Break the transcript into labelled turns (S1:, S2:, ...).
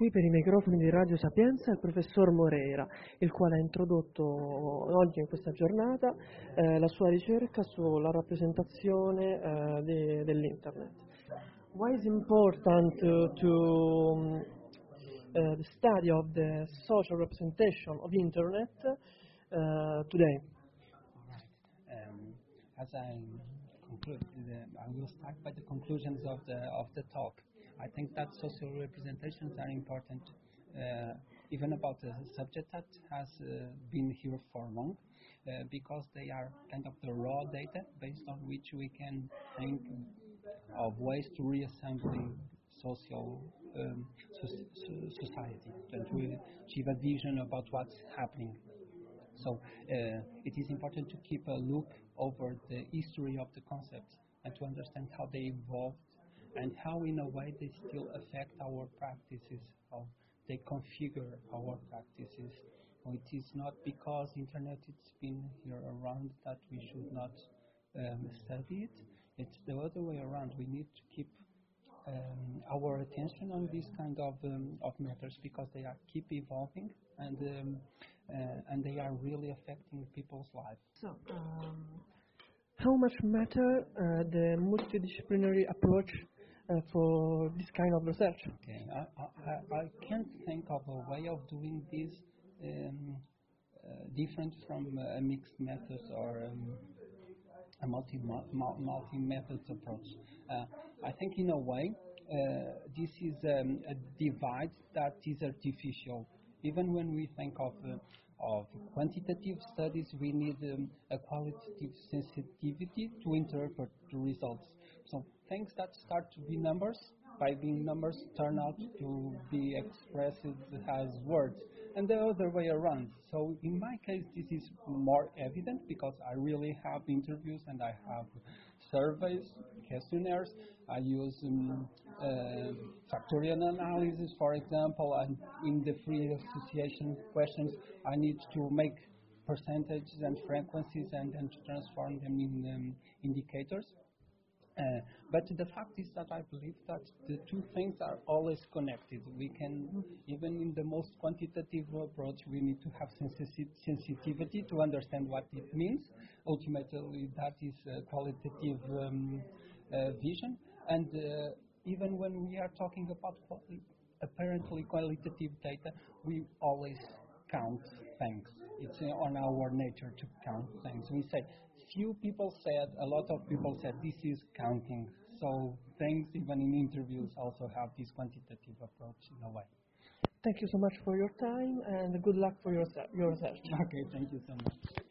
S1: Qui per i microfoni di Radio Sapienza il professor Moreira, il quale ha introdotto oggi in questa giornata eh, la sua ricerca sulla rappresentazione eh, de, dell'Internet. Why is important to, to um, uh, the study of the social representation of Internet uh, today?
S2: Um, as I conclude, I will start by the conclusions of the of the talk. I think that social representations are important, uh, even about a subject that has uh, been here for long, uh, because they are kind of the raw data based on which we can think of ways to reassembling social um, society and to achieve a vision about what's happening. So uh, it is important to keep a look over the history of the concepts and to understand how they evolved and how in a way they still affect our practices, how they configure our practices. It is not because internet it's been here around that we should not um, study it. It's the other way around. We need to keep um, our attention on these kind of um, of matters because they are keep evolving and um, uh, and they are really affecting people's lives.
S1: So, um, how much matter uh, the multidisciplinary approach uh, for this kind of research?
S2: Okay, I, I, I can't think of a way of doing this um, uh, different from a mixed methods or um, a multi multi methods approach. Uh, I think in a way uh, this is um, a divide that is artificial. Even when we think of uh, of quantitative studies, we need um, a qualitative sensitivity to interpret the results. So things that start to be numbers, by being numbers, turn out to be expressed as words, and the other way around. So in my case, this is more evident because I really have interviews and I have surveys, questionnaires. I use um, uh, factorial analysis, for example, and in the free association questions, I need to make percentages and frequencies and then to transform them in um, indicators. Uh, but the fact is that I believe that the two things are always connected. We can, even in the most quantitative approach, we need to have sensitivity to understand what it means. Ultimately, that is a qualitative um, uh, vision. And uh, even when we are talking about apparently qualitative data, we always count things. It's on our nature to count things. We say few people said, a lot of people said this is counting. So things, even in interviews, also have this quantitative approach in a way.
S1: Thank you so much for your time and good luck for your, your research.
S2: Okay, thank you so much.